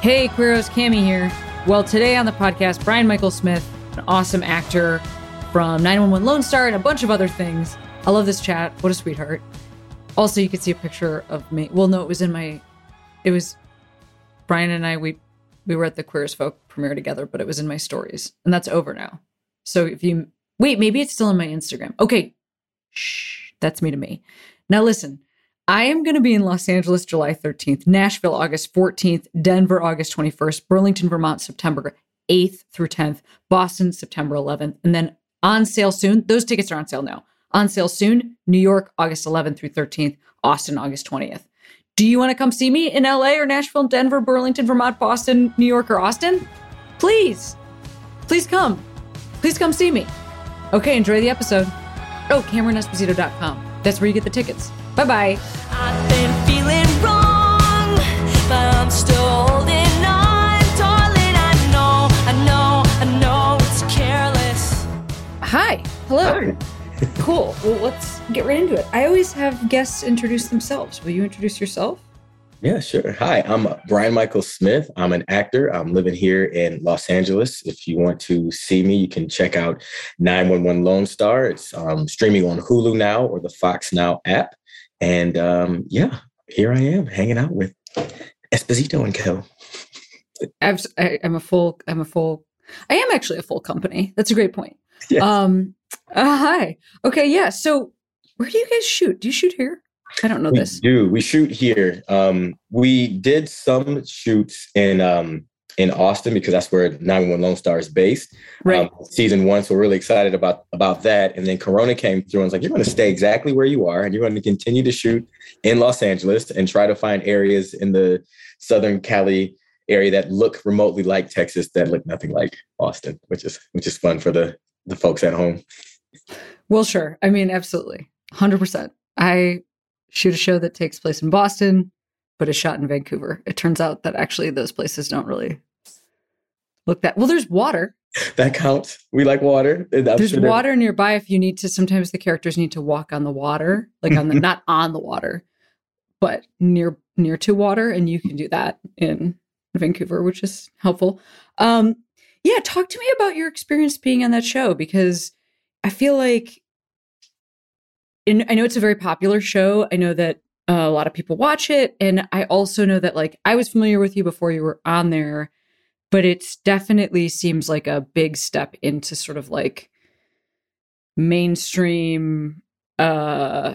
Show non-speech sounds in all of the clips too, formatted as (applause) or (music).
Hey, Queeros, Cami here. Well, today on the podcast, Brian Michael Smith, an awesome actor from 911 Lone Star and a bunch of other things. I love this chat. What a sweetheart. Also, you could see a picture of me. Well, no, it was in my. It was Brian and I. We we were at the Queer as Folk premiere together, but it was in my stories, and that's over now. So if you wait, maybe it's still in my Instagram. Okay, shh, that's me to me. Now listen. I am going to be in Los Angeles July 13th, Nashville August 14th, Denver August 21st, Burlington, Vermont September 8th through 10th, Boston September 11th, and then on sale soon. Those tickets are on sale now. On sale soon, New York August 11th through 13th, Austin August 20th. Do you want to come see me in LA or Nashville, Denver, Burlington, Vermont, Boston, New York, or Austin? Please, please come. Please come see me. Okay, enjoy the episode. Oh, CameronEsposito.com. That's where you get the tickets. Bye bye. I've been feeling wrong, but I'm still holding on, darling. I know, I know, I know it's careless. Hi. Hello. Hi. (laughs) Cool. Well, let's get right into it. I always have guests introduce themselves. Will you introduce yourself? Yeah, sure. Hi, I'm uh, Brian Michael Smith. I'm an actor. I'm living here in Los Angeles. If you want to see me, you can check out 911 Lone Star. It's um, streaming on Hulu now or the Fox Now app. And um, yeah, here I am hanging out with Esposito and Co. I've, I, I'm a full. I'm a full. I am actually a full company. That's a great point. Yes. Um. Uh, hi. Okay. Yeah. So, where do you guys shoot? Do you shoot here? I don't know we this. do. We shoot here. Um, we did some shoots in um, in Austin because that's where 911 Lone Star is based. Right. um, season one. So we're really excited about about that. And then Corona came through and was like, you're going to stay exactly where you are, and you're going to continue to shoot in Los Angeles and try to find areas in the Southern Cali area that look remotely like Texas that look nothing like Austin, which is which is fun for the the folks at home. Well, sure. I mean, absolutely. 100%. I shoot a show that takes place in Boston, but is shot in Vancouver. It turns out that actually those places don't really look that well. There's water. (laughs) That counts. We like water. There's sure water nearby if you need to. Sometimes the characters need to walk on the water, like on the (laughs) not on the water, but near near to water, and you can do that in Vancouver, which is helpful. Um, yeah, talk to me about your experience being on that show because I feel like, in, I know it's a very popular show. I know that uh, a lot of people watch it, and I also know that like I was familiar with you before you were on there, but it's definitely seems like a big step into sort of like mainstream uh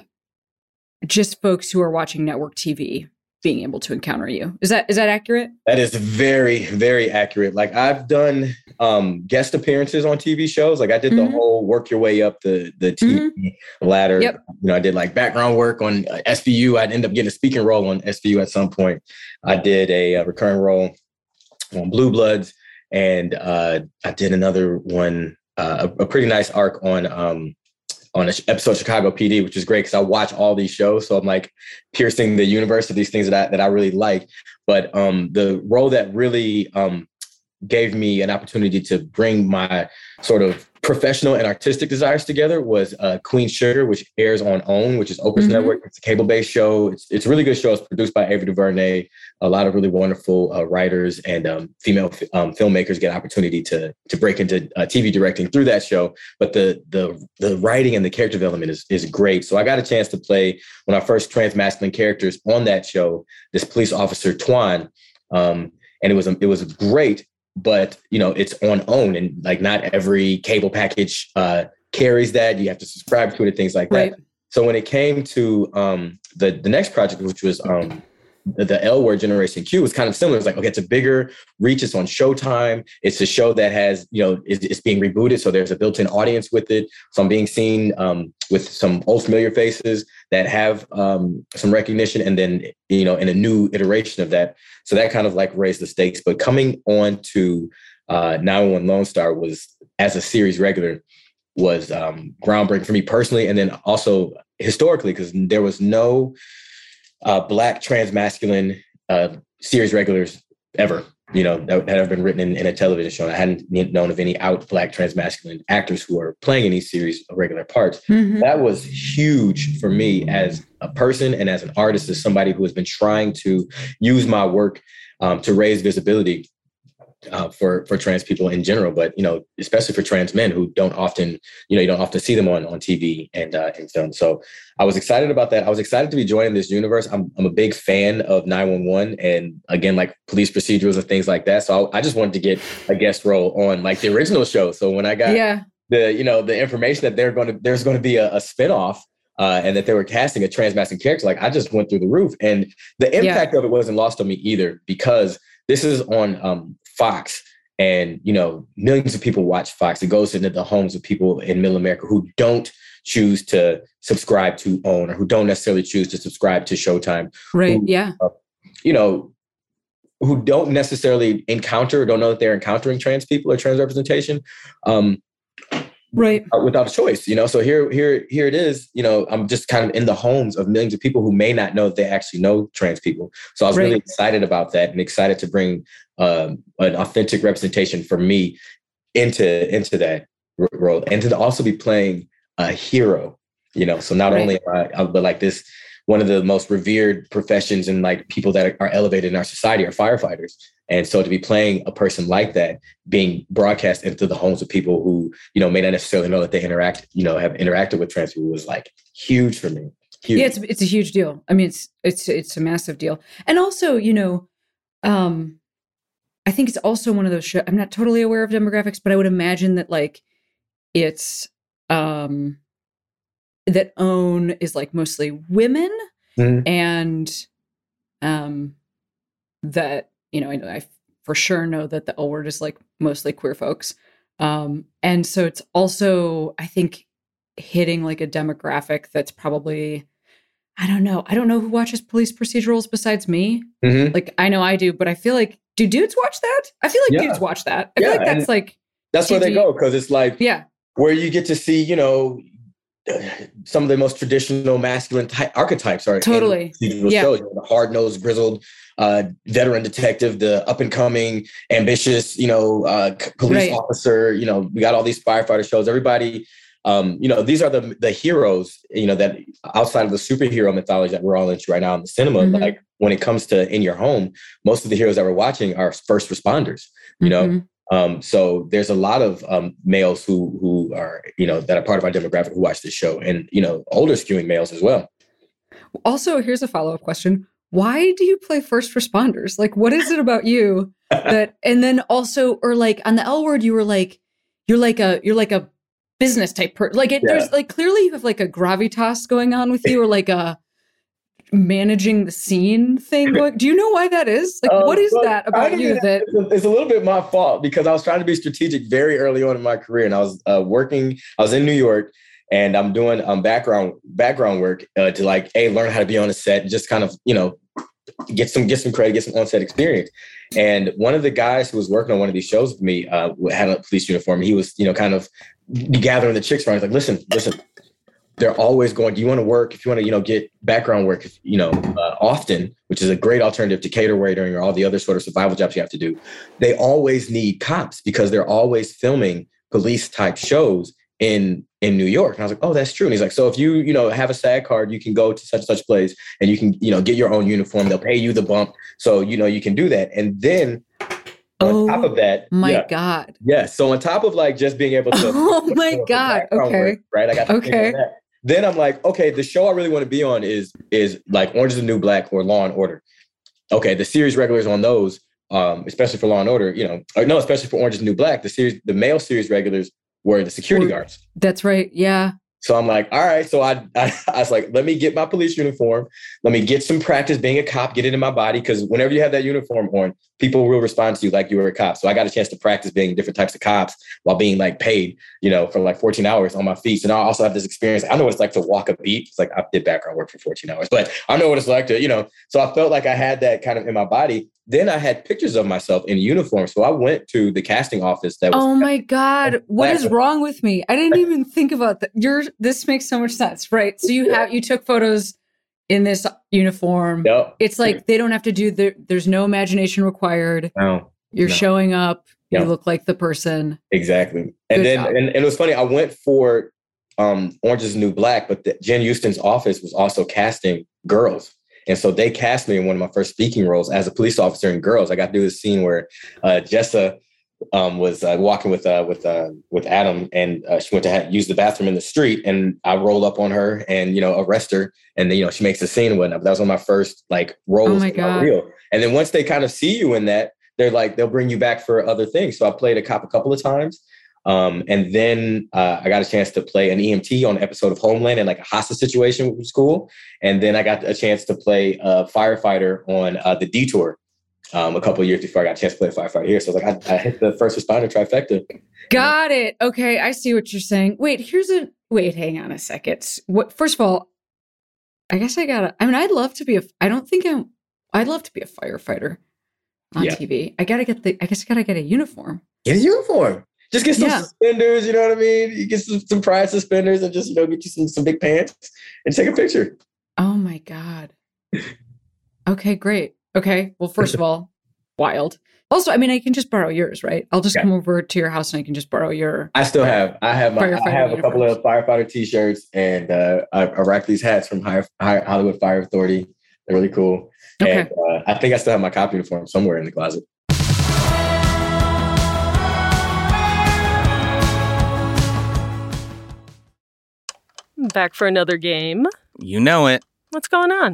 just folks who are watching network TV being able to encounter you. Is that is that accurate? That is very, very accurate. Like I've done um, guest appearances on TV shows. Like I did the Mhm. whole work your way up the the TV ladder. Yep. You know, I did like background work on uh, SVU. I'd end up getting a speaking role on SVU at some point. I did a, uh recurring role on Blue Bloods, and uh, I did another one, uh, a, pretty nice arc on um, on an episode of Chicago PD, which is great because I watch all these shows. So I'm like piercing the universe of these things that I, that I really like. But um, the role that really um, gave me an opportunity to bring my sort of professional and artistic desires together was uh, Queen Sugar, which airs on OWN, which is Oprah's Mhm. network. It's a cable-based show. It's, it's a really good show. It's produced by Ava DuVernay. A lot of really wonderful uh, writers and um, female um, filmmakers get opportunity to to break into uh, TV directing through that show. But the the the writing and the character development is is great. So I got a chance to play one of our first trans masculine characters on that show. This police officer Toine, um, and it was it was great but you know it's on own and like not every cable package uh carries that you have to subscribe to it and things like Right. that so when it came to um the the next project which was um the, the L word Generation Q was kind of similar. It's like, okay, it's a bigger reach. It's on Showtime. It's a show that has, you know, it's, it's being rebooted. So there's a built in audience with it. So I'm being seen um, with some old familiar faces that have um, some recognition, and then you know, in a new iteration of that. So that kind of like raised the stakes. But coming on to uh, 911 Lone Star was as a series regular was um, groundbreaking for me personally, and then also historically because there was no uh, black transmasculine uh, series regulars ever. You know that had ever been written in, in, a television show. I hadn't known of any out black transmasculine actors who are playing in these series of regular parts. Mm-hmm. That was huge for me as a person and as an artist, as somebody who has been trying to use my work um, to raise visibility uh, for for trans people in general, but you know, especially for trans men who don't often, you know, you don't often see them on on TV and uh, and film. So I was excited about that. I was excited to be joining this universe. I'm I'm a big fan of 911 and again, like police procedurals and things like that. So I, I just wanted to get a guest role on like the original show. So when I got yeah. the you know the information that they're going to there's going to be a, a spinoff uh, and that they were casting a transmasculine character, like I just went through the roof. And the impact yeah. of it wasn't lost on me either because this is on um, Fox. And you know, millions of people watch Fox. It goes into the homes of people in middle America who don't choose to subscribe to OWN or who don't necessarily choose to subscribe to Showtime. Right. Who, yeah. Uh, you know, who don't necessarily encounter or don't know that they're encountering trans people or trans representation. Um, right without a choice you know so here here here it is you know i'm just kind of in the homes of millions of people who may not know that they actually know trans people so i was right. really excited about that and excited to bring um, an authentic representation for me into into that role and to also be playing a hero you know so not right. only am I, but like this one of the most revered professions and like people that are elevated in our society are firefighters. And so to be playing a person like that, being broadcast into the homes of people who, you know, may not necessarily know that they interact, you know, have interacted with trans people was like huge for me. Huge. Yeah, it's it's a huge deal. I mean, it's it's it's a massive deal. And also, you know, um, I think it's also one of those shows. I'm not totally aware of demographics, but I would imagine that like it's um that own is like mostly women mm-hmm. and um that you know I, know I for sure know that the L word is like mostly queer folks um and so it's also i think hitting like a demographic that's probably i don't know i don't know who watches police procedurals besides me mm-hmm. like i know i do but i feel like do dudes watch that i feel like yeah. dudes watch that i yeah, feel like that's like that's where they go because it's like yeah where you get to see you know some of the most traditional masculine ty- archetypes are totally yeah. shows. You know, the hard-nosed, grizzled uh, veteran detective, the up-and-coming, ambitious, you know, uh, police right. officer. You know, we got all these firefighter shows. Everybody, um, you know, these are the the heroes. You know, that outside of the superhero mythology that we're all into right now in the cinema, mm-hmm. like when it comes to in your home, most of the heroes that we're watching are first responders. You mm-hmm. know, um, so there's a lot of um, males who who are you know that are part of our demographic who watch this show, and you know older skewing males as well. Also, here's a follow up question: Why do you play first responders? Like, what is it about you (laughs) that? And then also, or like on the L word, you were like, you're like a you're like a business type person. Like, it, yeah. there's like clearly you have like a gravitas going on with you, or like a managing the scene thing (laughs) going do you know why that is? Like what is that about you that it's a little bit my fault because i was trying to be strategic very early on in my career and i was uh, working i was in new york and i'm doing um, background background work uh, to like a learn how to be on a set just kind of you know get some get some credit get some on-set experience. And one of the guys who was working on one of these shows with me uh, had a police uniform. He was you know kind of gathering the chicks around. He's like listen listen they're always going, do you want to work? If you want to, you know, get background work, you know, uh, often, which is a great alternative to cater waitering or all the other sort of survival jobs you have to do, they always need cops because they're always filming police type shows in in New York. And I was like, oh, that's true. And he's like, so if you, you know, have a SAG card, you can go to such and such place and you can, you know, get your own uniform. They'll pay you the bump. So, you know, you can do that. And then on top of that, my yeah, God. Yes. Yeah, so on top of like just being able to (laughs) Oh my God. Okay. Work, right. I got okay. Then I'm like, okay, the show I really want to be on is is like Orange is the New Black or Law and Order. Okay, the series regulars on those, um, especially for Law and Order, you know, or no, especially for Orange is the New Black, the series, the male series regulars were the security guards. That's right. Yeah. So I'm like, all right. So I, (laughs) I, I was like, let me get my police uniform. Let me get some practice being a cop, get it in my body. Cause whenever you have that uniform on, people will respond to you like you were a cop. So I got a chance to practice being different types of cops while being like paid, you know, for like 14 hours on my feet. And I also have this experience. I know what it's like to walk a beat. It's like I did background work for 14 hours, but I know what it's like to, you know, so I felt like I had that kind of in my body. Then I had pictures of myself in uniform. So I went to the casting office that was Oh my god, what is wrong with me? I didn't (laughs) even think about that. You're this makes so much sense, right? So you have you took photos in this uniform. Yep. It's like they don't have to do the there's no imagination required. No, You're No. showing up, Yeah. you look like the person. exactly. And Good then, and, and it was funny. I went for um, Orange is New Black, but the, Jen Euston's office was also casting girls. And so they cast me in one of my first speaking roles as a police officer in girls. I got to do this scene where uh, Jessa um, was uh, walking with uh, with uh, with Adam, and uh, she went to ha- use the bathroom in the street, and I roll up on her and you know arrest her, and then you know she makes a scene and whatnot. But that was one of my first like roles. Oh my God. reel. And then once they kind of see you in that, they're like they'll bring you back for other things. So I played a cop a couple of times. Um, and then uh, I got a chance to play an EMT on an episode of Homeland in like a hostage situation, which was cool. And then I got a chance to play a firefighter on uh, the Detour um, a couple of years before I got a chance to play a firefighter here. So I was like I, I hit the first responder trifecta. Got it. Okay, I see what you're saying. Wait, here's a wait, hang on a second. What first of all, I guess I gotta I mean I'd love to be a I don't think I'm I'd love to be a firefighter on Yeah. TV. I gotta get the I guess I gotta get a uniform. Get a uniform. Just get some Yeah. suspenders, you know what I mean? You get some, some pride suspenders and just, you know, get you some, some big pants and take a picture. Oh my god. Okay, great. Okay. Well, first of all, (laughs) wild. Also, I mean, I can just borrow yours, right? I'll just Yeah. come over to your house and I can just borrow your. I still have I have my, I Firefighter have a couple uniforms. of firefighter t-shirts and uh, I, I rock these hats from High, High, Hollywood Fire Authority. They're really cool. Okay. And uh, I think I still have my cop uniform somewhere in the closet. Back for another game. You know it. What's going on?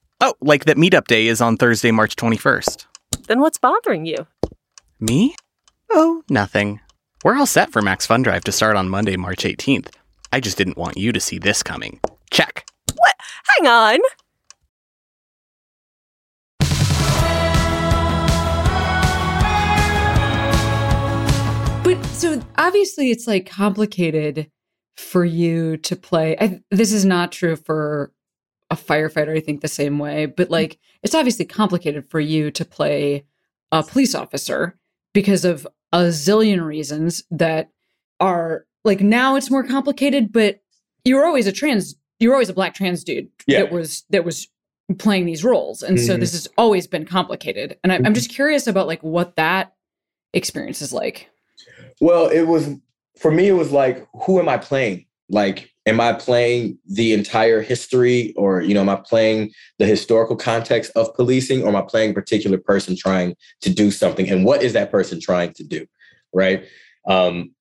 Oh, like that meetup day is on Thursday, March 21st. Then what's bothering you? Me? Oh, nothing. We're all set for Max Fun Drive to start on Monday, March 18th. I just didn't want you to see this coming. Check. What? Hang on. But so obviously, it's like complicated for you to play. I, this is not true for a firefighter, I think, the same way, but like it's obviously complicated for you to play a police officer because of a zillion reasons that are like now it's more complicated, but you were always a trans, you were always a black trans dude Yeah. that was, that was playing these roles. And so Mhm. this has always been complicated. And I, I'm just curious about like what that experience is like. Well, it was for me. It was like, who am I playing? Like, am I playing the entire history, or you know, am I playing the historical context of policing, or am I playing a particular person trying to do something? And what is that person trying to do? Right. Um,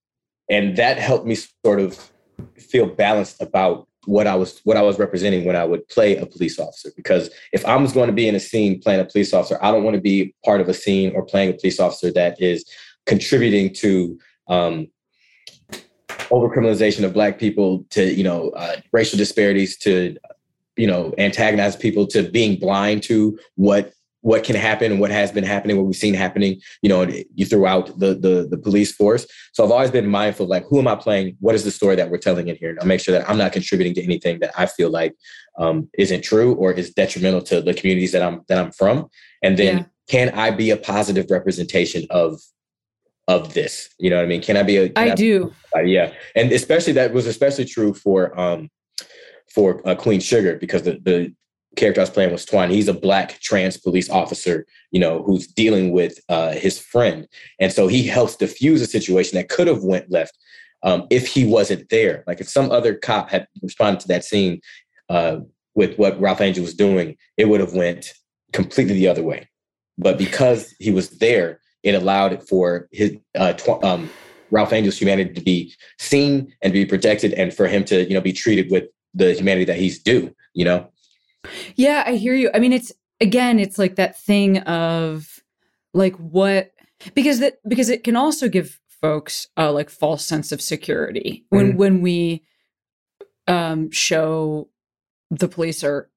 and that helped me sort of feel balanced about what I was what I was representing when I would play a police officer. Because if I was going to be in a scene playing a police officer, I don't want to be part of a scene or playing a police officer that is contributing to um, overcriminalization of black people, to you know uh, racial disparities, to you know antagonize people, to being blind to what what can happen and what has been happening, what we've seen happening, you know, you throughout the the the police force. So I've always been mindful of like, who am I playing? What is the story that we're telling in here? And I'll make sure that I'm not contributing to anything that I feel like um, isn't true or is detrimental to the communities that I'm that I'm from. And then Yeah. can I be a positive representation of of this? You know what I mean? Can I be a can I do. yeah, and especially that was especially true for um for uh, Queen Sugar because the the character I was playing was Toine. He's a black trans police officer, you know, who's dealing with uh, his friend, and so he helps diffuse a situation that could have went left. um, if he wasn't there. Like if some other cop had responded to that scene uh, with what Ralph Angel was doing, it would have went completely the other way. But because he was there, it allowed for his uh, tw- um, Ralph Angel's humanity to be seen and be protected, and for him to you know be treated with the humanity that he's due. You know. Yeah, I hear you. I mean, it's again, it's like that thing of like what because that because it can also give folks a like false sense of security when Mhm. when we um show the police are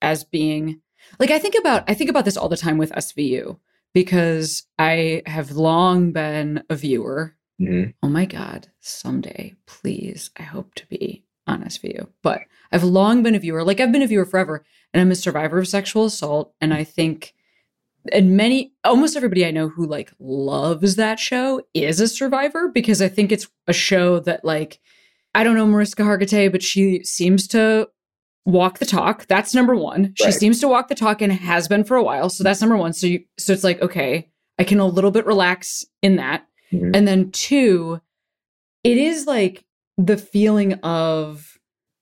as being like I think about I think about this all the time with SVU because I have long been a viewer Mhm. oh my god someday please i hope to be on svu but i've long been a viewer like i've been a viewer forever and i'm a survivor of sexual assault and i think and many almost everybody i know who like loves that show is a survivor because i think it's a show that like i don't know mariska hargitay but she seems to walk the talk that's number one she Right. seems to walk the talk and has been for a while so that's number one so you so it's like okay i can a little bit relax in that Mhm. and then two, it is like the feeling of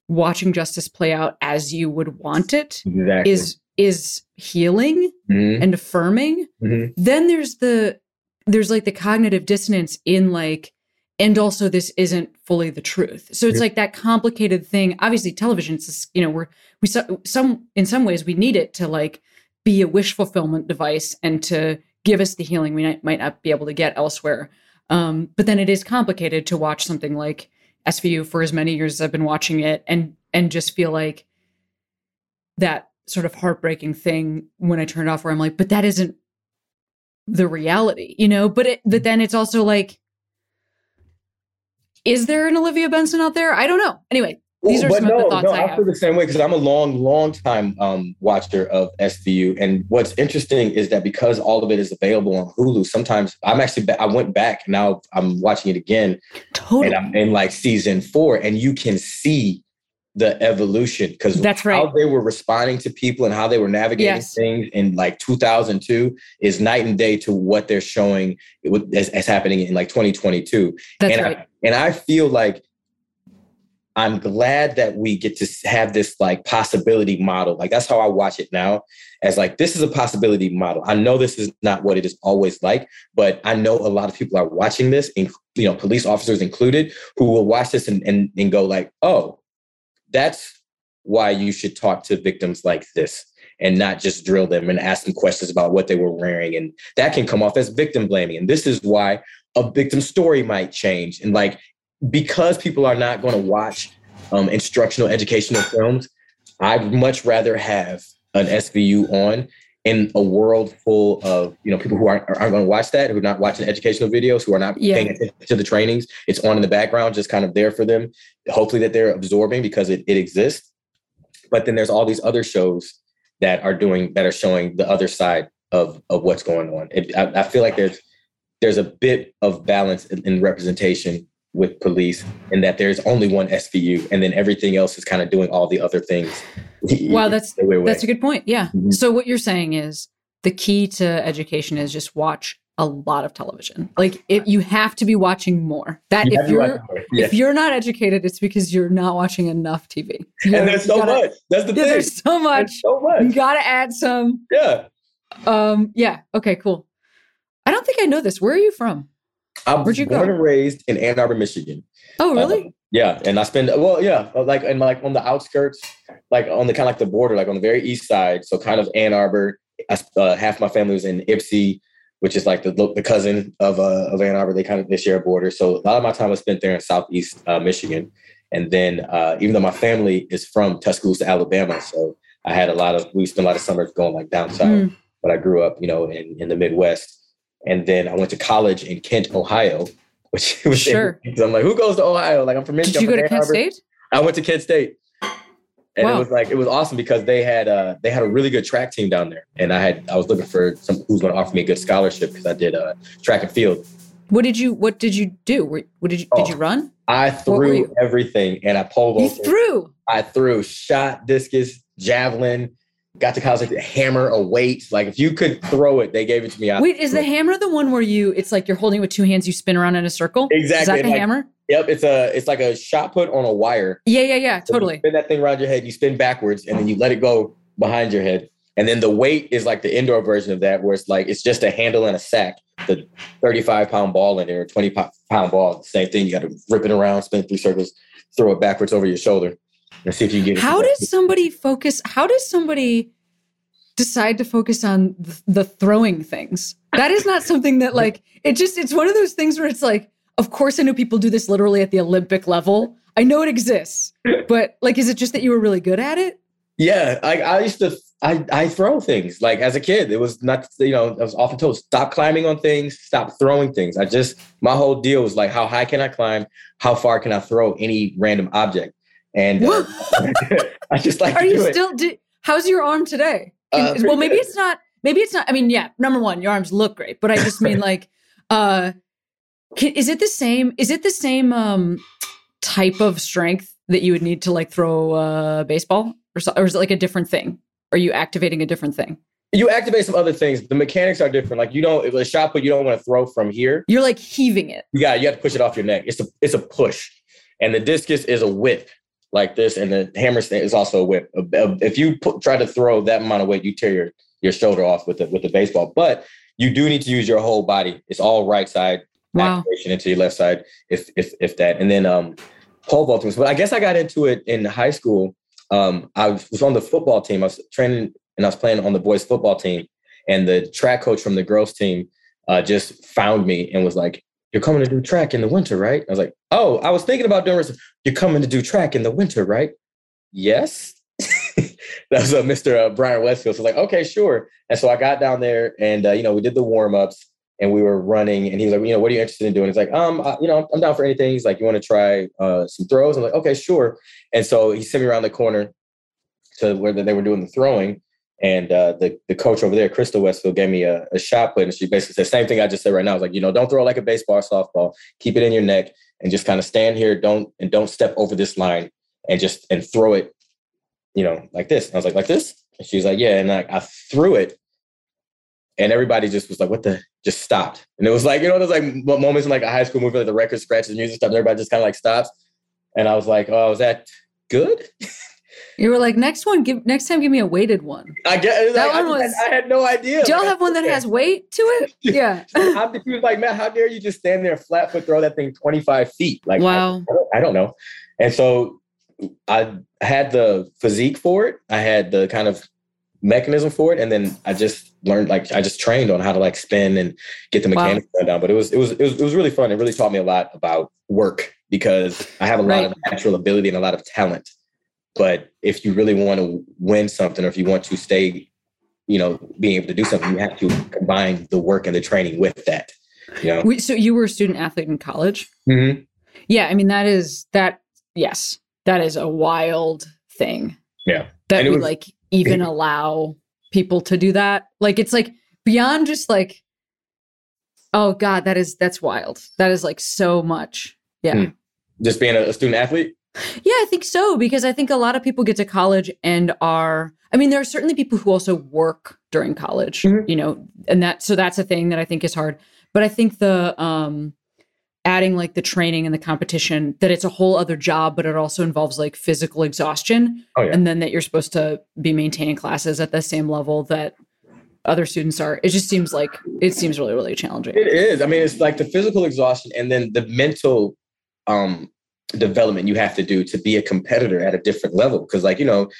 watching justice play out as you would want it Exactly. is is healing Mhm. and affirming. Mhm. Then there's the there's like the cognitive dissonance in like and also this isn't fully the truth. So it's Yeah. like that complicated thing. Obviously television's just, you know, we're we some in some ways we need it to like be a wish fulfillment device and to give us the healing we might, might not be able to get elsewhere. Um, but then it is complicated to watch something like SVU for as many years as I've been watching it and and just feel like that sort of heartbreaking thing when I turn it off where I'm like, but that isn't the reality, you know? But it but then it's also like, is there an Olivia Benson out there? I don't know. Anyway, these are But some of the thoughts I I have. feel the same way because I'm a long, long time um, watcher of SVU, and what's interesting is that because all of it is available on Hulu, sometimes I'm actually ba- I went back now I'm watching it again, totally. and I'm in like season four, and you can see the evolution because That's right. how they were responding to people and how they were navigating Yes. things in like 2002 is night and day to what they're showing as, as happening in like 2022 That's and right. I, and I feel like I'm glad that we get to have this like possibility model. Like that's how I watch it now as like this is a possibility model. I know this is not what it is always like, but I know a lot of people are watching this, in, you know, police officers included, who will watch this and, and, and go like, oh, that's why you should talk to victims like this and not just drill them and ask them questions about what they were wearing. And that can come off as victim blaming. And this is why a victim story might change. And like, because people are not going to watch um, instructional educational films, I'd much rather have an SVU on in a world full of you know people who aren't, aren't going to watch that, who are not watching educational videos, who are not Yeah. paying attention to the trainings. It's on in the background, just kind of there for them. Hopefully that they're absorbing because it, it exists. But then there's all these other shows that are doing that are showing the other side of of what's going on. It, I, I feel like there's there's a bit of balance in, in representation with police, and that there's only one SVU, and then everything else is kind of doing all the other things. Wow, that's the way- way. That's a good point. Yeah. Mhm. So what you're saying is the key to education is just watch a lot of television. Like if you have to be watching more. That You if you're. Yeah. if you're not educated, it's because you're not watching enough TV. You and there's so gotta- much. That's the Yeah, thing. there's so much. There's so You gotta add some. Yeah. Um, yeah. Okay, cool. I don't think I know this. Where are you from? I was born go? and raised in Ann Arbor, Michigan. Oh, really? Uh, yeah, and I spend well, yeah, like and like on the outskirts, like on the kind of like the border, like on the very east side. So kind of Ann Arbor. I, uh, half my family was in Ypsi, which is like the the cousin of uh, of Ann Arbor. They kind of they share a border. So a lot of my time was spent there in Southeast uh, Michigan, and then uh, even though my family is from Tuscaloosa, Alabama, so I had a lot of we spent a lot of summers going like down south. Mm. But I grew up, you know, in in the Midwest, and then I went to college in Kent, Ohio. Which (laughs) was Sure. I'm like, who goes to Ohio? Like I'm from Michigan. Did you go to Kent Arbor. State? I went to Kent State. And Wow. it was like it was awesome because they had uh they had a really good track team down there. And I had I was looking for some who's gonna offer me a good scholarship because I did uh track and field. What did you what did you do? What did you did Oh. you run? I threw everything and I pole You threw. I threw shot, discus, javelin, got to college, like hammer a weight. Like if you could throw it, they gave it to me. I- Wait, is the hammer the one where you? It's like you're holding it with two hands. You spin around in a circle. Exactly. Is that the like- hammer? Yep, it's a it's like a shot put on a wire. Yeah, yeah, yeah. So you Totally. spin that thing around your head, you spin backwards, and then you let it go behind your head. And then the weight is like the indoor version of that, where it's like it's just a handle and a sack, the 35 pound ball in there, 20 pound pound ball. Same thing. You got to rip it around, spin three circles, throw it backwards over your shoulder, and see if you get it. How does somebody focus? How does somebody decide to focus on the, the throwing things? That is not something that like it just. It's one of those things where it's like, of course, I know people do this literally at the Olympic level. I know it exists, but like, is it just that you were really good at it? Yeah, I, I used to I I throw things like as a kid. It was not you know I was often told stop climbing on things, stop throwing things. I just my whole deal was like how high can I climb? How far can I throw any random object? And uh, (laughs) I just like Are you still? Do, how's your arm today? Uh, well, maybe it's not. Maybe it's not. I mean, yeah. Number one, your arms look great, but I just mean (laughs) like, uh, can, is it the same? Is it the same um type of strength that you would need to like throw uh baseball, or so, or is it like a different thing? Are you activating a different thing? you activate some other things. The mechanics are different. Like you don't a shot put you don't want to throw from here. You're like heaving it. You got you have to push it off your neck. It's a it's a push, and the discus is a whip like this, and the hammer stand is also a whip. If you put, try to throw that amount of weight, you tear your your shoulder off with the with the baseball. But you do need to use your whole body. It's all right side Wow. activation into your left side, if if if that, and then um pole vaulting. But I guess I got into it in high school. Um, I was on the football team. I was training and I was playing on the boys football team, and the track coach from the girls team uh, just found me and was like, "You're coming to do track in the winter, right?" I was like, "Oh, I was thinking about doing this. You're coming to do track in the winter, right?" Yes. (laughs) that was uh, Mr. Uh, Brian Westfield. So like, okay, sure. And so I got down there, and uh, you know, we did the warm ups, and we were running. And he was like, you know, what are you interested in doing? He's like, um, I, you know, I'm down for anything. He's like, you want to try uh, some throws? I'm like, okay, sure. And so he sent me around the corner to where they were doing the throwing. And uh, the the coach over there, Crystal Westfield, gave me a, a shot put, and she basically said the same thing I just said right now. I was like, you know, don't throw like a baseball softball. Keep it in your neck, and just kind of stand here. Don't and don't step over this line, and just and throw it, you know, like this. And I was like, like this. And she was like, yeah. And I, I threw it, and everybody just was like, what the? Just stopped. And it was like, you know, there's like moments in like a high school movie, like the record scratches, music stuff, and everybody just kind of like stops. And I was like, oh, is that good? (laughs) You were like, next one, give next time, give me a weighted one. I guess That like, one just was- had, I had no idea. Do y'all have one that has weight to it? (laughs) Yeah. How, (laughs) he was like, man, how dare you just stand there flat foot, throw that thing 25 feet? Like, I- Wow. I, don't, I don't know. And so I had the physique for it. I had the kind of mechanism for it. And then I just learned, like, I just trained on how to like spin and get the Wow. mechanics down. But it was, it was, it was, it was really fun. It really taught me a lot about work because I have a lot Right. of natural ability and a lot of talent. But if you really want to win something or if you want to stay, you know, being able to do something, you have to combine the work and the training with that. You know? So you were a student athlete in college? Mhm. Yeah, I mean that is that. Yes, that is a wild thing. Yeah. that we was- like even (laughs) allow people to do that. Like it's like beyond just like, oh god, that is that's wild. That is like so much. Yeah, Hmm. Just being a student athlete. Yeah, I think so because I think a lot of people get to college and are. I mean, there are certainly people who also work during college. Mhm. You know, and that so that's a thing that I think is hard. But I think the um adding like the training and the competition that it's a whole other job but it also involves like physical exhaustion Oh, yeah. and then that you're supposed to be maintaining classes at the same level that other students are it just seems like it seems really really challenging It is. I mean, it's like the physical exhaustion and then the mental um, development you have to do to be a competitor at a different level. Because, like, you know,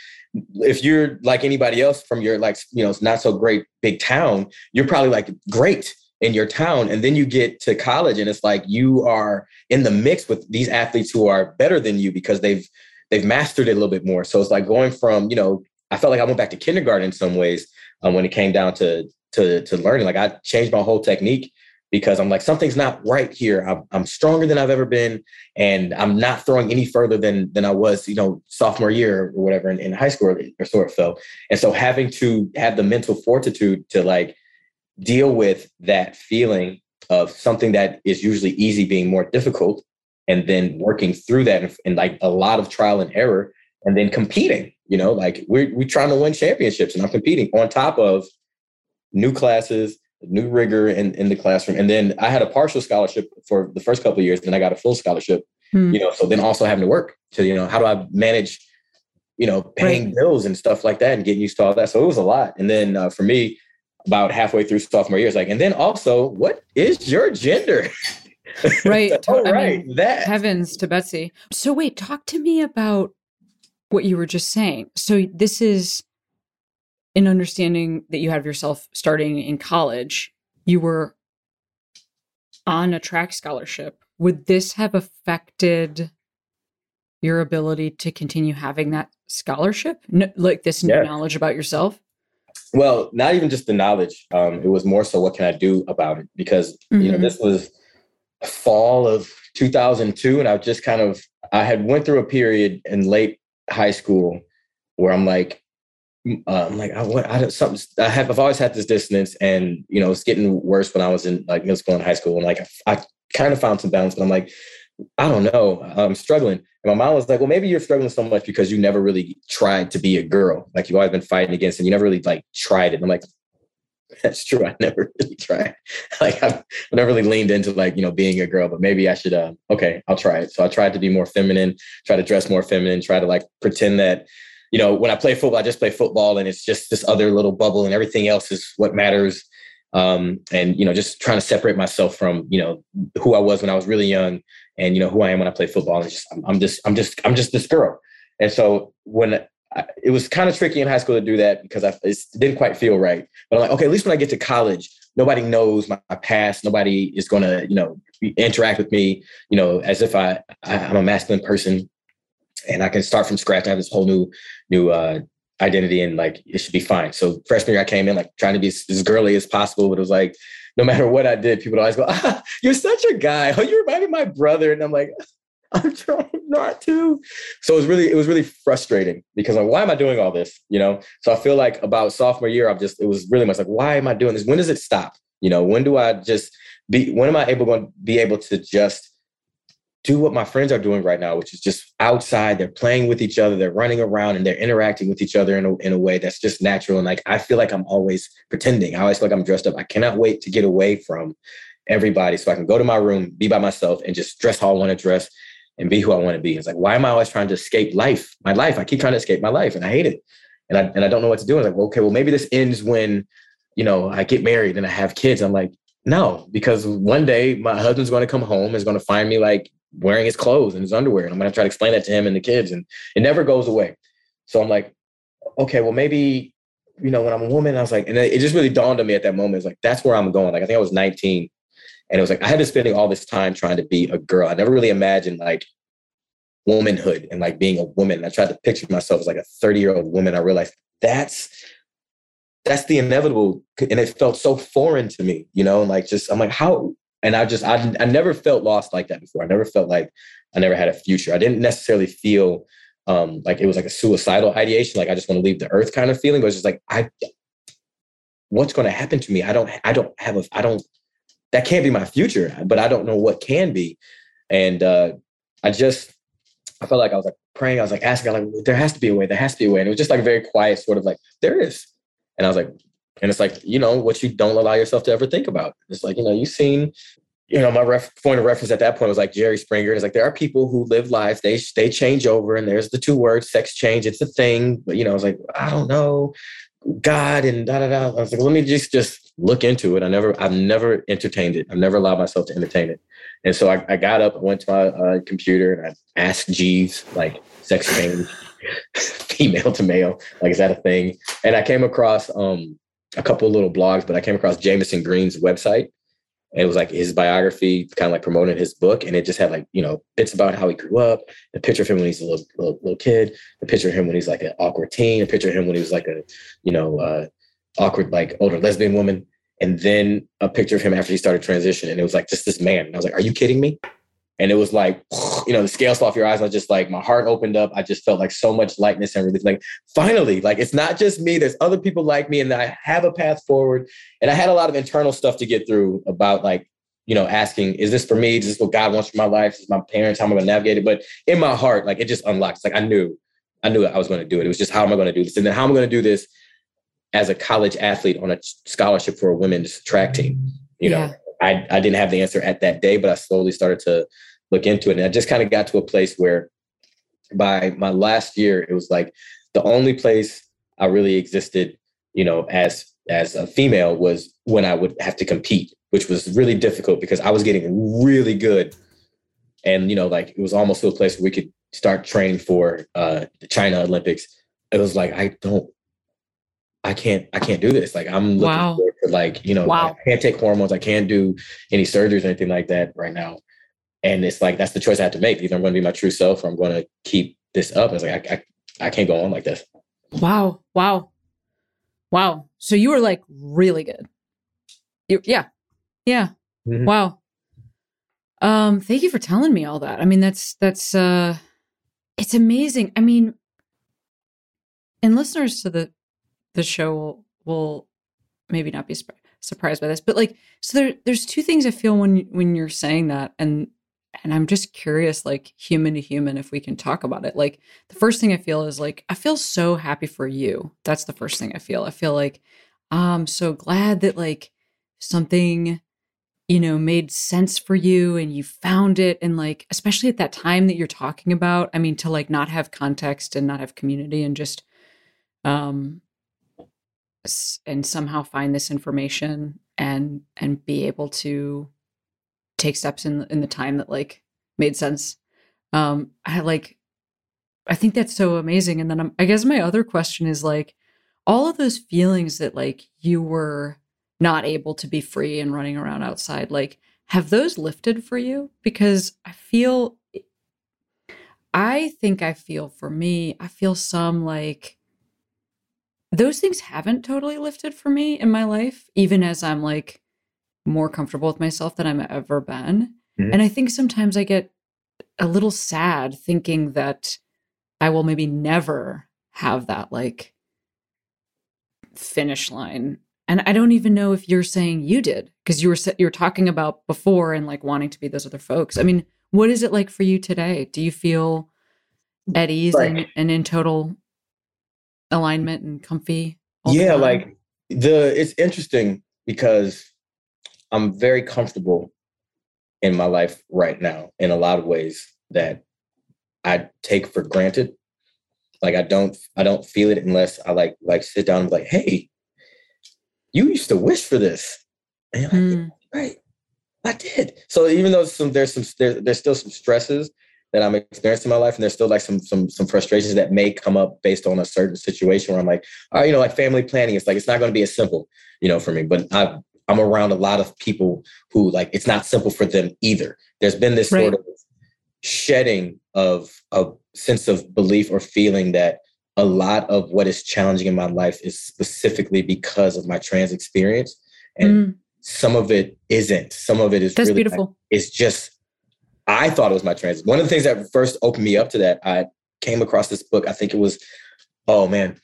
if you're like anybody else from your like, you know, it's not so great big town, you're probably like great in your town, and then you get to college, and it's like you are in the mix with these athletes who are better than you because they've they've mastered it a little bit more. So it's like going from, you know, I felt like I went back to kindergarten in some ways um, when it came down to to to learning. Like I changed my whole technique because I'm like something's not right here. I'm, I'm stronger than I've ever been, and I'm not throwing any further than than I was, you know, sophomore year or whatever in, in high school, or, or so felt. And so having to have the mental fortitude to like deal with that feeling of something that is usually easy being more difficult, and then working through that and, and like a lot of trial and error, and then competing. You know, like we're we're trying to win championships, and I'm competing on top of new classes, new rigor in, in the classroom. And then I had a partial scholarship for the first couple of years, then I got a full scholarship. Hmm. You know, so then also having to work to you know how do I manage, you know, paying bills and stuff like that, and getting used to all that. So it was a lot. And then uh, for me, about halfway through sophomore year, it's like, and then also, what is your gender? (laughs) Right. oh, I mean, right. that. Heavens to Betsy. So wait, talk to me about what you were just saying. So this is an understanding that you have yourself starting in college. You were on a track scholarship. Would this have affected your ability to continue having that scholarship? No, like this new Yeah. knowledge about yourself? Well, not even just the knowledge. Um, it was more so what can I do about it? Because you know Mhm. this was fall of 2002, and I just kind of I had went through a period in late high school where I'm like, uh, I'm like I what I something I have I've always had this dissonance, and you know it's getting worse when I was in like middle school and high school, and like I, I kind of found some balance, but I'm like. I don't know. I'm struggling. And my mom was like, well, maybe you're struggling so much because you never really tried to be a girl. Like you've always been fighting against and you never really like tried it. And I'm like, that's true. I never (laughs) really tried. (laughs) Like I've never really leaned into like, you know, being a girl, but maybe I should, uh, okay, I'll try it. So I tried to be more feminine, try to dress more feminine, try to like pretend that, you know, when I play football, I just play football and it's just this other little bubble and everything else is what matters. Um, and, you know, just trying to separate myself from, you know, who I was when I was really young and, you know, who I am when I play football. And just, I'm, I'm just, I'm just, I'm just this girl. And so when I, it was kind of tricky in high school to do that because I it didn't quite feel right. But I'm like, okay, at least when I get to college, nobody knows my, my past. Nobody is going to, you know, interact with me, you know, as if I, I I'm a masculine person, and I can start from scratch. I have this whole new new uh, identity, and like it should be fine. So freshman year, I came in like trying to be as, girly as possible, but it was like no matter what I did, people always go, ah, "You're such a guy. Oh, you remind me of my brother," and I'm like. (laughs) I'm trying not to. So it was really, it was really frustrating because like, why am I doing all this? You know? So I feel like about sophomore year, I'm just, it was really much like, why am I doing this? When does it stop? You know, when do I just be, when am I able to be able to just do what my friends are doing right now, which is just outside, they're playing with each other, they're running around and they're interacting with each other in a, in a way that's just natural. And like, I feel like I'm always pretending. I always feel like I'm dressed up. I cannot wait to get away from everybody so I can go to my room, be by myself and just dress how I want to dress and be who I want to be. It's like, why am I always trying to escape life? My life. I keep trying to escape my life and I hate it. And I and I don't know what to do. I'm like, well, okay, well, maybe this ends when, you know, I get married and I have kids. I'm like, no, because one day my husband's going to come home, is going to find me like wearing his clothes and his underwear. And I'm going to try to explain that to him and the kids. And it never goes away. So I'm like, okay, well, maybe, you know, when I'm a woman, I was like, and it just really dawned on me at that moment. It's like, that's where I'm going. Like, I think I was 19 and it was like I had been spending all this time trying to be a girl. I never really imagined like womanhood and like being a woman. I tried to picture myself as like a 30 year old woman. I realized that's that's the inevitable, and it felt so foreign to me. You know, and like just I'm like how. And I just I I never felt lost like that before. I never felt like I never had a future. I didn't necessarily feel um like it was like a suicidal ideation, like I just want to leave the earth kind of feeling. But it's just like I what's going to happen to me? I don't I don't have a I don't that can't be my future, but I don't know what can be. And uh, I just, I felt like I was like praying. I was like asking, I like, there has to be a way. There has to be a way. And it was just like very quiet, sort of like, there is. And I was like, and it's like, you know, what you don't allow yourself to ever think about. It's like, you know, you've seen, you know, my ref, point of reference at that point was like Jerry Springer. It's like there are people who live lives, they they change over, and there's the two words, sex change. It's a thing. But you know, I was like, I don't know. God and da da da. I was like, let me just just look into it. I never, I've never entertained it. I've never allowed myself to entertain it. And so I, I got up, I went to my uh, computer, and I asked Jeeves, like, sex change, (laughs) female to male, like, is that a thing? And I came across um, a couple little blogs, but I came across Jamison Green's website. And it was like his biography, kind of like promoting his book. And it just had like, you know, bits about how he grew up, a picture of him when he's a little, little, little kid, a picture of him when he's like an awkward teen, a picture of him when he was like a, you know, uh, awkward, like older lesbian woman. And then a picture of him after he started transition. And it was like just this man. And I was like, are you kidding me? And it was like, (sighs) you know, the scales off your eyes. I was just like, my heart opened up. I just felt like so much lightness and relief. Like, finally, like it's not just me. There's other people like me, and I have a path forward. And I had a lot of internal stuff to get through about like, you know, asking, is this for me? Is this what God wants for my life? Is my parents? How am I gonna navigate it? But in my heart, like it just unlocked. It's like I knew I knew I was going to do it. It was just how am I going to do this? And then how am I going to do this as a college athlete on a scholarship for a women's track team? You know, Yeah. I, I didn't have the answer at that day, but I slowly started to look into it. And I just kind of got to a place where by my last year, it was like the only place I really existed, you know, as as a female was when I would have to compete, which was really difficult because I was getting really good. And, you know, like it was almost to a place where we could start training for uh the China Olympics. It was like, I don't I can't I can't do this. Like I'm looking Wow. to like, you know, Wow. I can't take hormones, I can't do any surgeries or anything like that right now. And it's like that's the choice I have to make. Either I'm going to be my true self or I'm going to keep this up. It's like I, I I can't go on like this. Wow. Wow. Wow. So you were like really good. You, yeah. Yeah. Mhm. Wow. Um, thank you for telling me all that. I mean, that's that's uh it's amazing. I mean, and listeners to the the show will, will maybe not be surp- surprised by this, but like so there there's two things I feel when when you're saying that and and I'm just curious like human to human if we can talk about it. Like the first thing I feel is like I feel so happy for you. That's the first thing I feel. I feel like I'm so glad that like something you know made sense for you and you found it and like especially at that time that you're talking about i mean to like not have context and not have community and just um and somehow find this information and and be able to take steps in in the time that like made sense. Um i like i think that's so amazing and then I'm, i guess my other question is like all of those feelings that like you were not able to be free and running around outside like have those lifted for you? Because i feel i think i feel for me i feel some like those things haven't totally lifted for me in my life even as i'm like more comfortable with myself than i've ever been. Mhm. and i think sometimes i get a little sad thinking that i will maybe never have that like finish line. And i don't even know if you're saying you did because you were you were talking about before and like wanting to be those other folks. I mean what is it like for you today? Do you feel at ease and, and in total alignment and comfy all the yeah like the it's interesting because i'm very comfortable in my life right now in a lot of ways that i take for granted. Like i don't i don't feel it unless i like like sit down and be like hey you used to wish for this. And you're like Mm, right i did. So even though some there's some there, there's still some stresses that i'm experiencing in my life and there's still like some some some frustrations that may come up based on a certain situation where i'm like all right, you know, like family planning, it's like it's not going to be as simple, you know, for me. But I, I'm around a lot of people who like it's not simple for them either. There's been this Right. sort of shedding of a sense of belief or feeling that a lot of what is challenging in my life is specifically because of my trans experience, and mm, some of it isn't. Some of it is that's really beautiful it's just I thought it was my trans. One of the things that first opened me up to that, I came across this book. I think it was, oh man,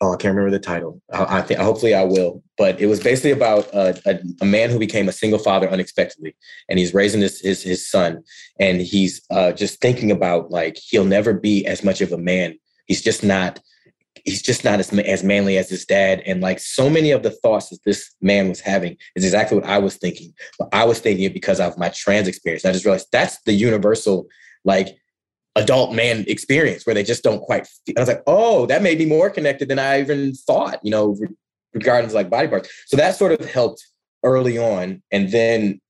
oh I can't remember the title. I, I think hopefully I will. But it was basically about a, a, a man who became a single father unexpectedly, and he's raising his his, his son, and he's uh, just thinking about like he'll never be as much of a man. He's just not. He's just not as as manly as his dad, and like so many of the thoughts that this man was having is exactly what I was thinking but I was thinking it because of my trans experience. And I just realized that's the universal, like, adult man experience where they just don't quite. Feel. I was like, oh, that made me more connected than I even thought. You know, re- regarding like body parts. So that sort of helped early on, and then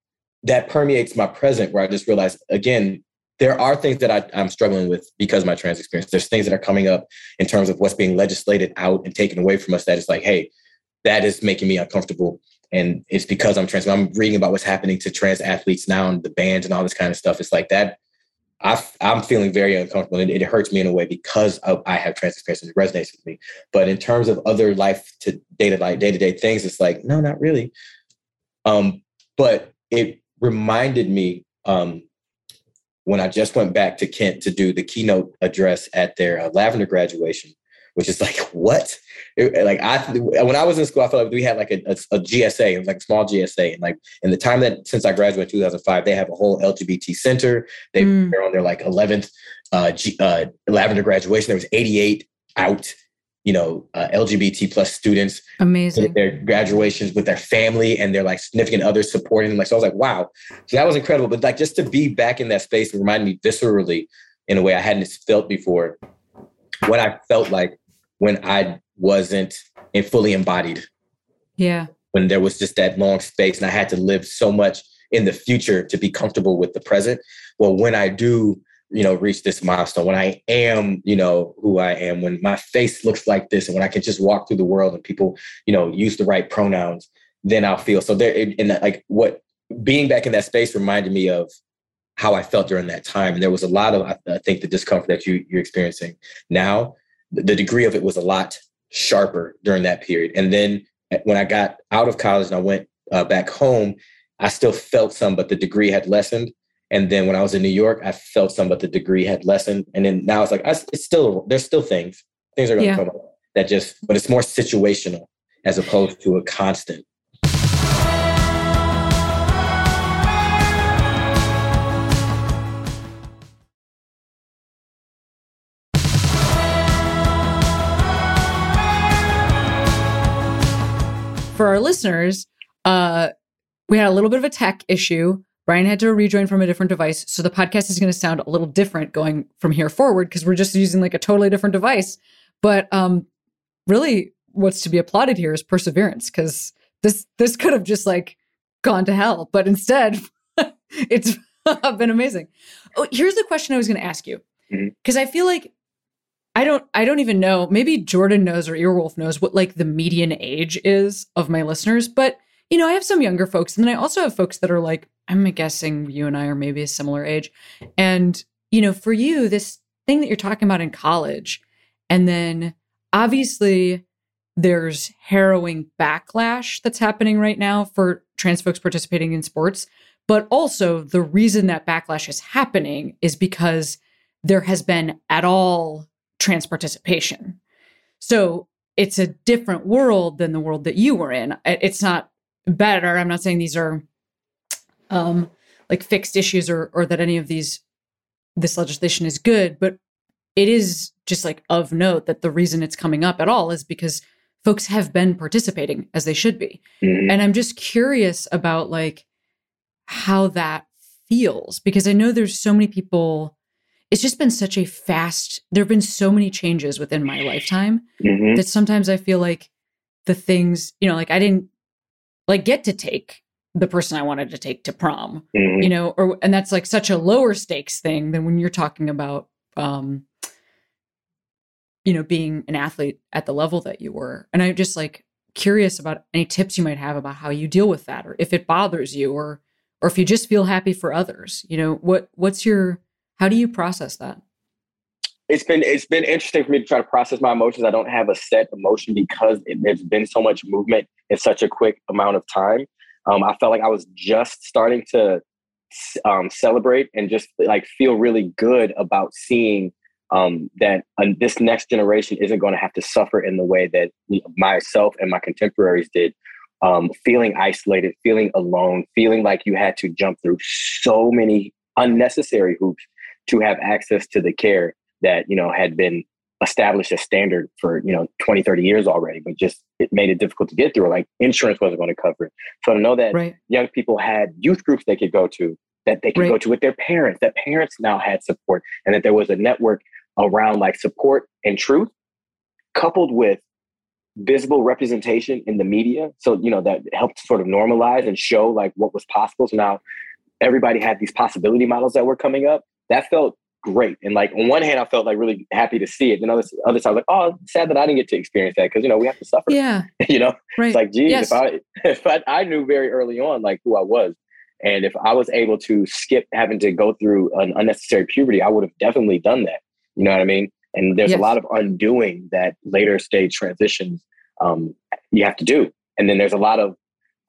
that permeates my present, where I just realized again. There are things that I, I'm struggling with because my trans experience. There's things that are coming up in terms of what's being legislated out and taken away from us that is like, hey, that is making me uncomfortable and it's because I'm trans. I'm reading about what's happening to trans athletes now and the bans and all this kind of stuff. It's like that. I, am feeling very uncomfortable and it hurts me in a way because of, I have trans experience it resonates with me. But in terms of other life to day to day, day to day things, it's like, no, not really. Um, but it reminded me um, when I just went back to Kent to do the keynote address at their uh, Lavender graduation, which is like (laughs) what? It- like I when I was in school, I felt like we had like a, a, a GSA. It was like a small GSA, and like in the time that since I graduated in 2005, they have a whole LGBT center. They Mm. they're on their like 11th uh, G, uh, lavender graduation. There was 88 out, you know, uh, LGBT plus students Amazing. their graduations with their family and their like significant others supporting them. Like, so I was like, wow. So that was incredible. But like just to be back in that space reminded me viscerally in a way I hadn't felt before what I felt like when I wasn't in fully embodied, Yeah. when there was just that long space and I had to live so much in the future to be comfortable with the present. Well, when I do, you know, reach this milestone, when I am, you know, who I am, when my face looks like this, and when I can just walk through the world and people, you know, use the right pronouns, then I'll feel so there. And like what being back in that space reminded me of how I felt during that time. And there was a lot of, I, think, the discomfort that you, you're experiencing now. The, degree of it was a lot sharper during that period. And then when I got out of college and I went uh, back home, I still felt some, but the degree had lessened. And then when I was in New York, I felt some, but the degree had lessened. And then now it's like I, it's still there's still things things are going to Yeah. come up that just, but it's more situational as opposed to a constant. For our listeners, uh, we had a little bit of a tech issue. Brian had to rejoin from a different device. So the podcast is going to sound a little different going from here forward because we're just using like a totally different device. But um, really, what's to be applauded here is perseverance because this this could have just like gone to hell, but instead, (laughs) it's (laughs) been amazing. Oh, here's the question I was going to ask you because I feel like I don't I don't even know. Maybe Jordan knows or Earwolf knows what like the median age is of my listeners, but you know, I have some younger folks and then I also have folks that are like I'm guessing you and I are maybe a similar age. And you know, for you this thing that you're talking about in college and then obviously there's harrowing backlash that's happening right now for trans folks participating in sports, but also the reason that backlash is happening is because there has been at all trans participation. So it's a different world than the world that you were in. It's not better. I'm not saying these are um like fixed issues or or that any of these this legislation is good, but it is just like of note that the reason it's coming up at all is because folks have been participating as they should be. And I'm just curious about like how that feels because I know there's so many people it's just been such a fast there've been so many changes within my lifetime Mhm. that sometimes I feel like the things, you know, like I didn't like get to take the person I wanted to take to prom, Mhm. you know, or and that's like such a lower stakes thing than when you're talking about um you know, being an athlete at the level that you were. And I'm just like curious about any tips you might have about how you deal with that or if it bothers you or or if you just feel happy for others. You know, what what's your how do you process that? It's been it's been interesting for me to try to process my emotions. I don't have a set emotion because it, there's been so much movement in such a quick amount of time. Um, I felt like I was just starting to um, celebrate and just like feel really good about seeing um, that uh, this next generation isn't going to have to suffer in the way that myself and my contemporaries did. Um, feeling isolated, feeling alone, feeling like you had to jump through so many unnecessary hoops to have access to the care that you know had been established as standard for you know 20 30 years already but just it made it difficult to get through like insurance wasn't going to cover it. So to know that Right. young people had youth groups they could go to that they could go to with their parents that parents now had support and that there was a network around like support and truth coupled with visible representation in the media. So you know that helped sort of normalize and show like what was possible. So now everybody had these possibility models that were coming up. That felt great and like on one hand i felt like really happy to see it and other other side like oh sad that i didn't get to experience that because you know we have to suffer Yeah. (laughs) you know Right. it's like, geez, Yes. if I (laughs) if I, I knew very early on like who I was, and if I was able to skip having to go through an unnecessary puberty, I would have definitely done that. You know what I mean? And there's Yes. a lot of undoing that later stage transitions um, you have to do, and then there's a lot of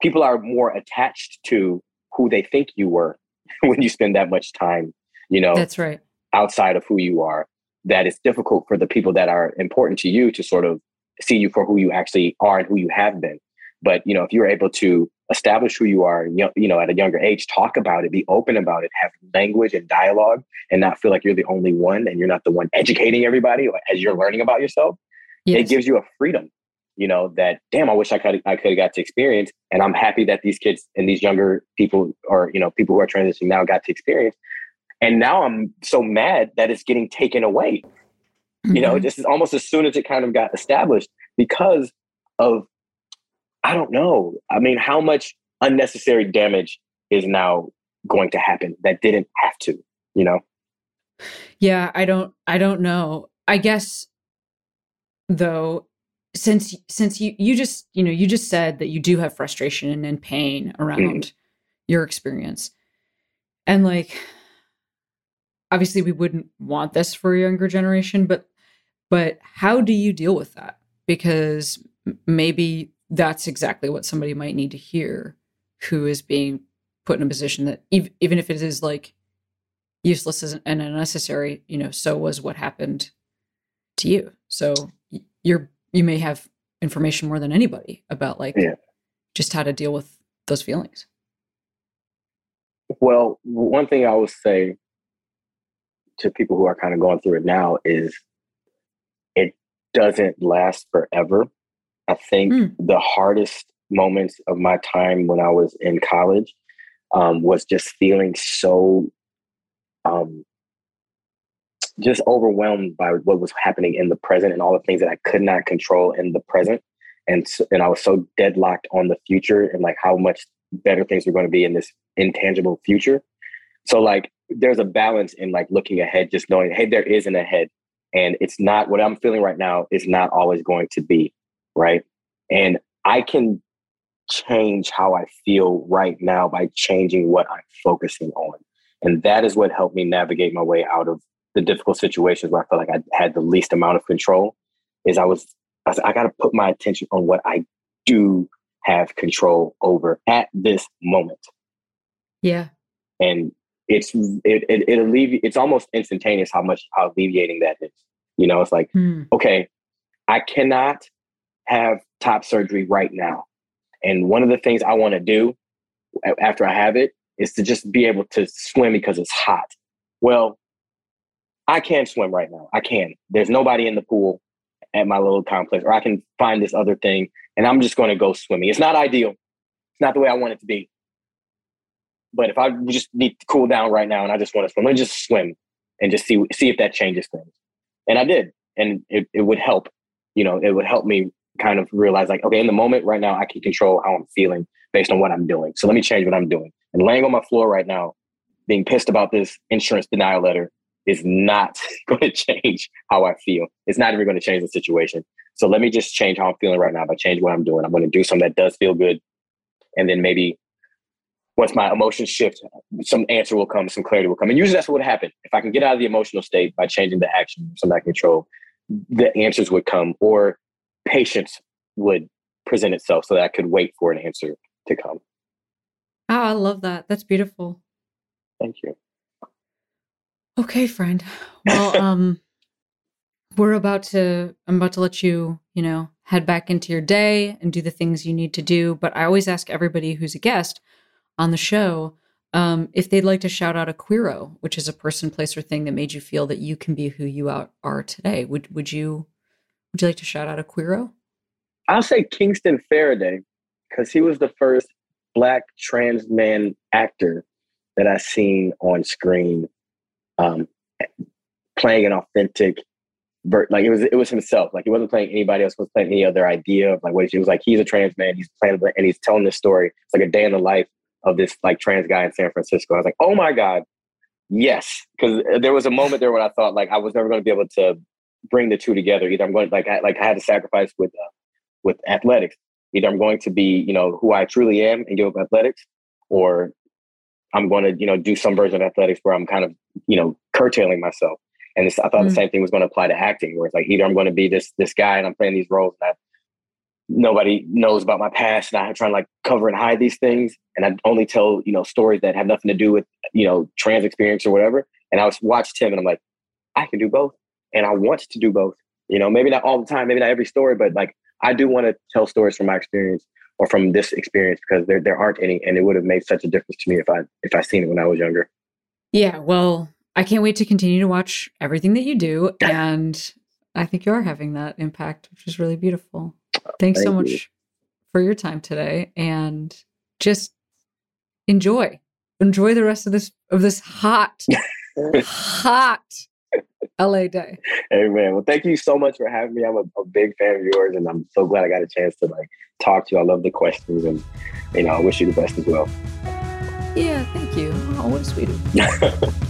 people are more attached to who they think you were (laughs) when you spend that much time, you know, That's right. Outside of who you are. that it's difficult for the people that are important to you to sort of see you for who you actually are and who you have been. But you know, if you're able to establish who you are, you know, at a younger age, talk about it, be open about it, have language and dialogue, and not feel like you're the only one and you're not the one educating everybody as you're learning about yourself. Yes. It gives you a freedom, you know, that damn, I wish I could I could have got to experience. And I'm happy that these kids and these younger people or you know people who are transitioning now got to experience. And now I'm so mad that it's getting taken away. You know, Mhm. this is almost as soon as it kind of got established because of I don't know. I mean, how much unnecessary damage is now going to happen that didn't have to, you know? Yeah, I don't I don't know. I guess though since since you you just, you know, you just said that you do have frustration and pain around your experience. And like obviously we wouldn't want this for a younger generation, but but how do you deal with that? Because maybe that's exactly what somebody might need to hear who is being put in a position that ev- even if it is like useless and unnecessary, you know, so was what happened to you. So you're you may have information more than anybody about like Yeah. just how to deal with those feelings. Well, one thing I would say to people who are kind of going through it now is it doesn't last forever. I think Mm. the hardest moments of my time when I was in college um, was just feeling so um, just overwhelmed by what was happening in the present and all the things that I could not control in the present. And, s- and I was so deadlocked on the future and like how much better things were going to be in this intangible future. So like there's a balance in like looking ahead, just knowing, hey, there is an ahead. And it's not what I'm feeling right now is not always going to be. Right. And I can change how I feel right now by changing what I'm focusing on. And that is what helped me navigate my way out of the difficult situations where I felt like I had the least amount of control. Is I was, I, was, I got to put my attention on what I do have control over at this moment Yeah. and it's it it, it allevi- it's almost instantaneous how much how alleviating that is. You know it's like Hmm. okay i cannot have top surgery right now. And one of the things i want to do after i have it is to just be able to swim because it's hot. Well i can swim right now. I can. There's nobody in the pool at my little complex or i can find this other thing and i'm just going to go swimming. It's not ideal. It's not the way i want it to be but if I just need to cool down right now and I just want to swim, let me just swim and just see see if that changes things. And I did, and it, it would help. You know, it would help me kind of realize like, okay, in the moment right now, I can control how I'm feeling based on what I'm doing. So let me change what I'm doing. And laying on my floor right now, being pissed about this insurance denial letter is not (laughs) going to change how I feel. It's not even going to change the situation. So let me just change how I'm feeling right now by changing what I'm doing. I'm going to do something that does feel good, and then maybe once my emotions shift, some answer will come, some clarity will come. And usually that's what would happen. If I can get out of the emotional state by changing the action, something I control, the answers would come or patience would present itself so that I could wait for an answer to come. Oh, I love that. That's beautiful. Thank you. Okay, friend. Well, (laughs) um, we're about to. I'm about to let you, you know, head back into your day and do the things you need to do. But I always ask everybody who's a guest on the show um, if they'd like to shout out a queero, which is a person, place, or thing that made you feel that you can be who you are today. Would Would you Would you like to shout out a queero? I'll say Kingston Faraday because he was the first black trans man actor that I seen on screen, um, playing an authentic, like it was it was himself. Like he wasn't playing anybody else. Was playing any other idea of like what he was like. He's a trans man. He's playing and he's telling this story. It's like a day in the life of this like trans guy in San Francisco. I was like, oh my god, yes, because there was a moment there when I thought like I was never going to be able to bring the two together. Either I'm going like I, like I had to sacrifice with. Uh, with athletics. Either I'm going to be, you know, who I truly am and give up athletics, or I'm going to, you know, do some version of athletics where I'm kind of, you know, curtailing myself. And this, I thought Mm. the same thing was going to apply to acting, where it's like either I'm going to be this this guy and I'm playing these roles that nobody knows about my past, and I'm trying to like cover and hide these things, and I only tell, you know, stories that have nothing to do with, you know, trans experience or whatever. And I was watched him, and I'm like, I can do both, and I want to do both. You know, maybe not all the time, maybe not every story, but like I do want to tell stories from my experience or from this experience because there there aren't any, and it would have made such a difference to me if I if I seen it when I was younger. Yeah, well, I can't wait to continue to watch everything that you do. (laughs) And I think you are having that impact, which is really beautiful. Thanks so much you. for your time today and just enjoy. Enjoy the rest of this of this hot, (laughs) hot LA day. Hey man, well, thank you so much for having me. I'm a, a big fan of yours, and I'm so glad I got a chance to like talk to you. I love the questions, and you know, I wish you the best as well. Yeah, thank you. Oh, what a sweetie. (laughs)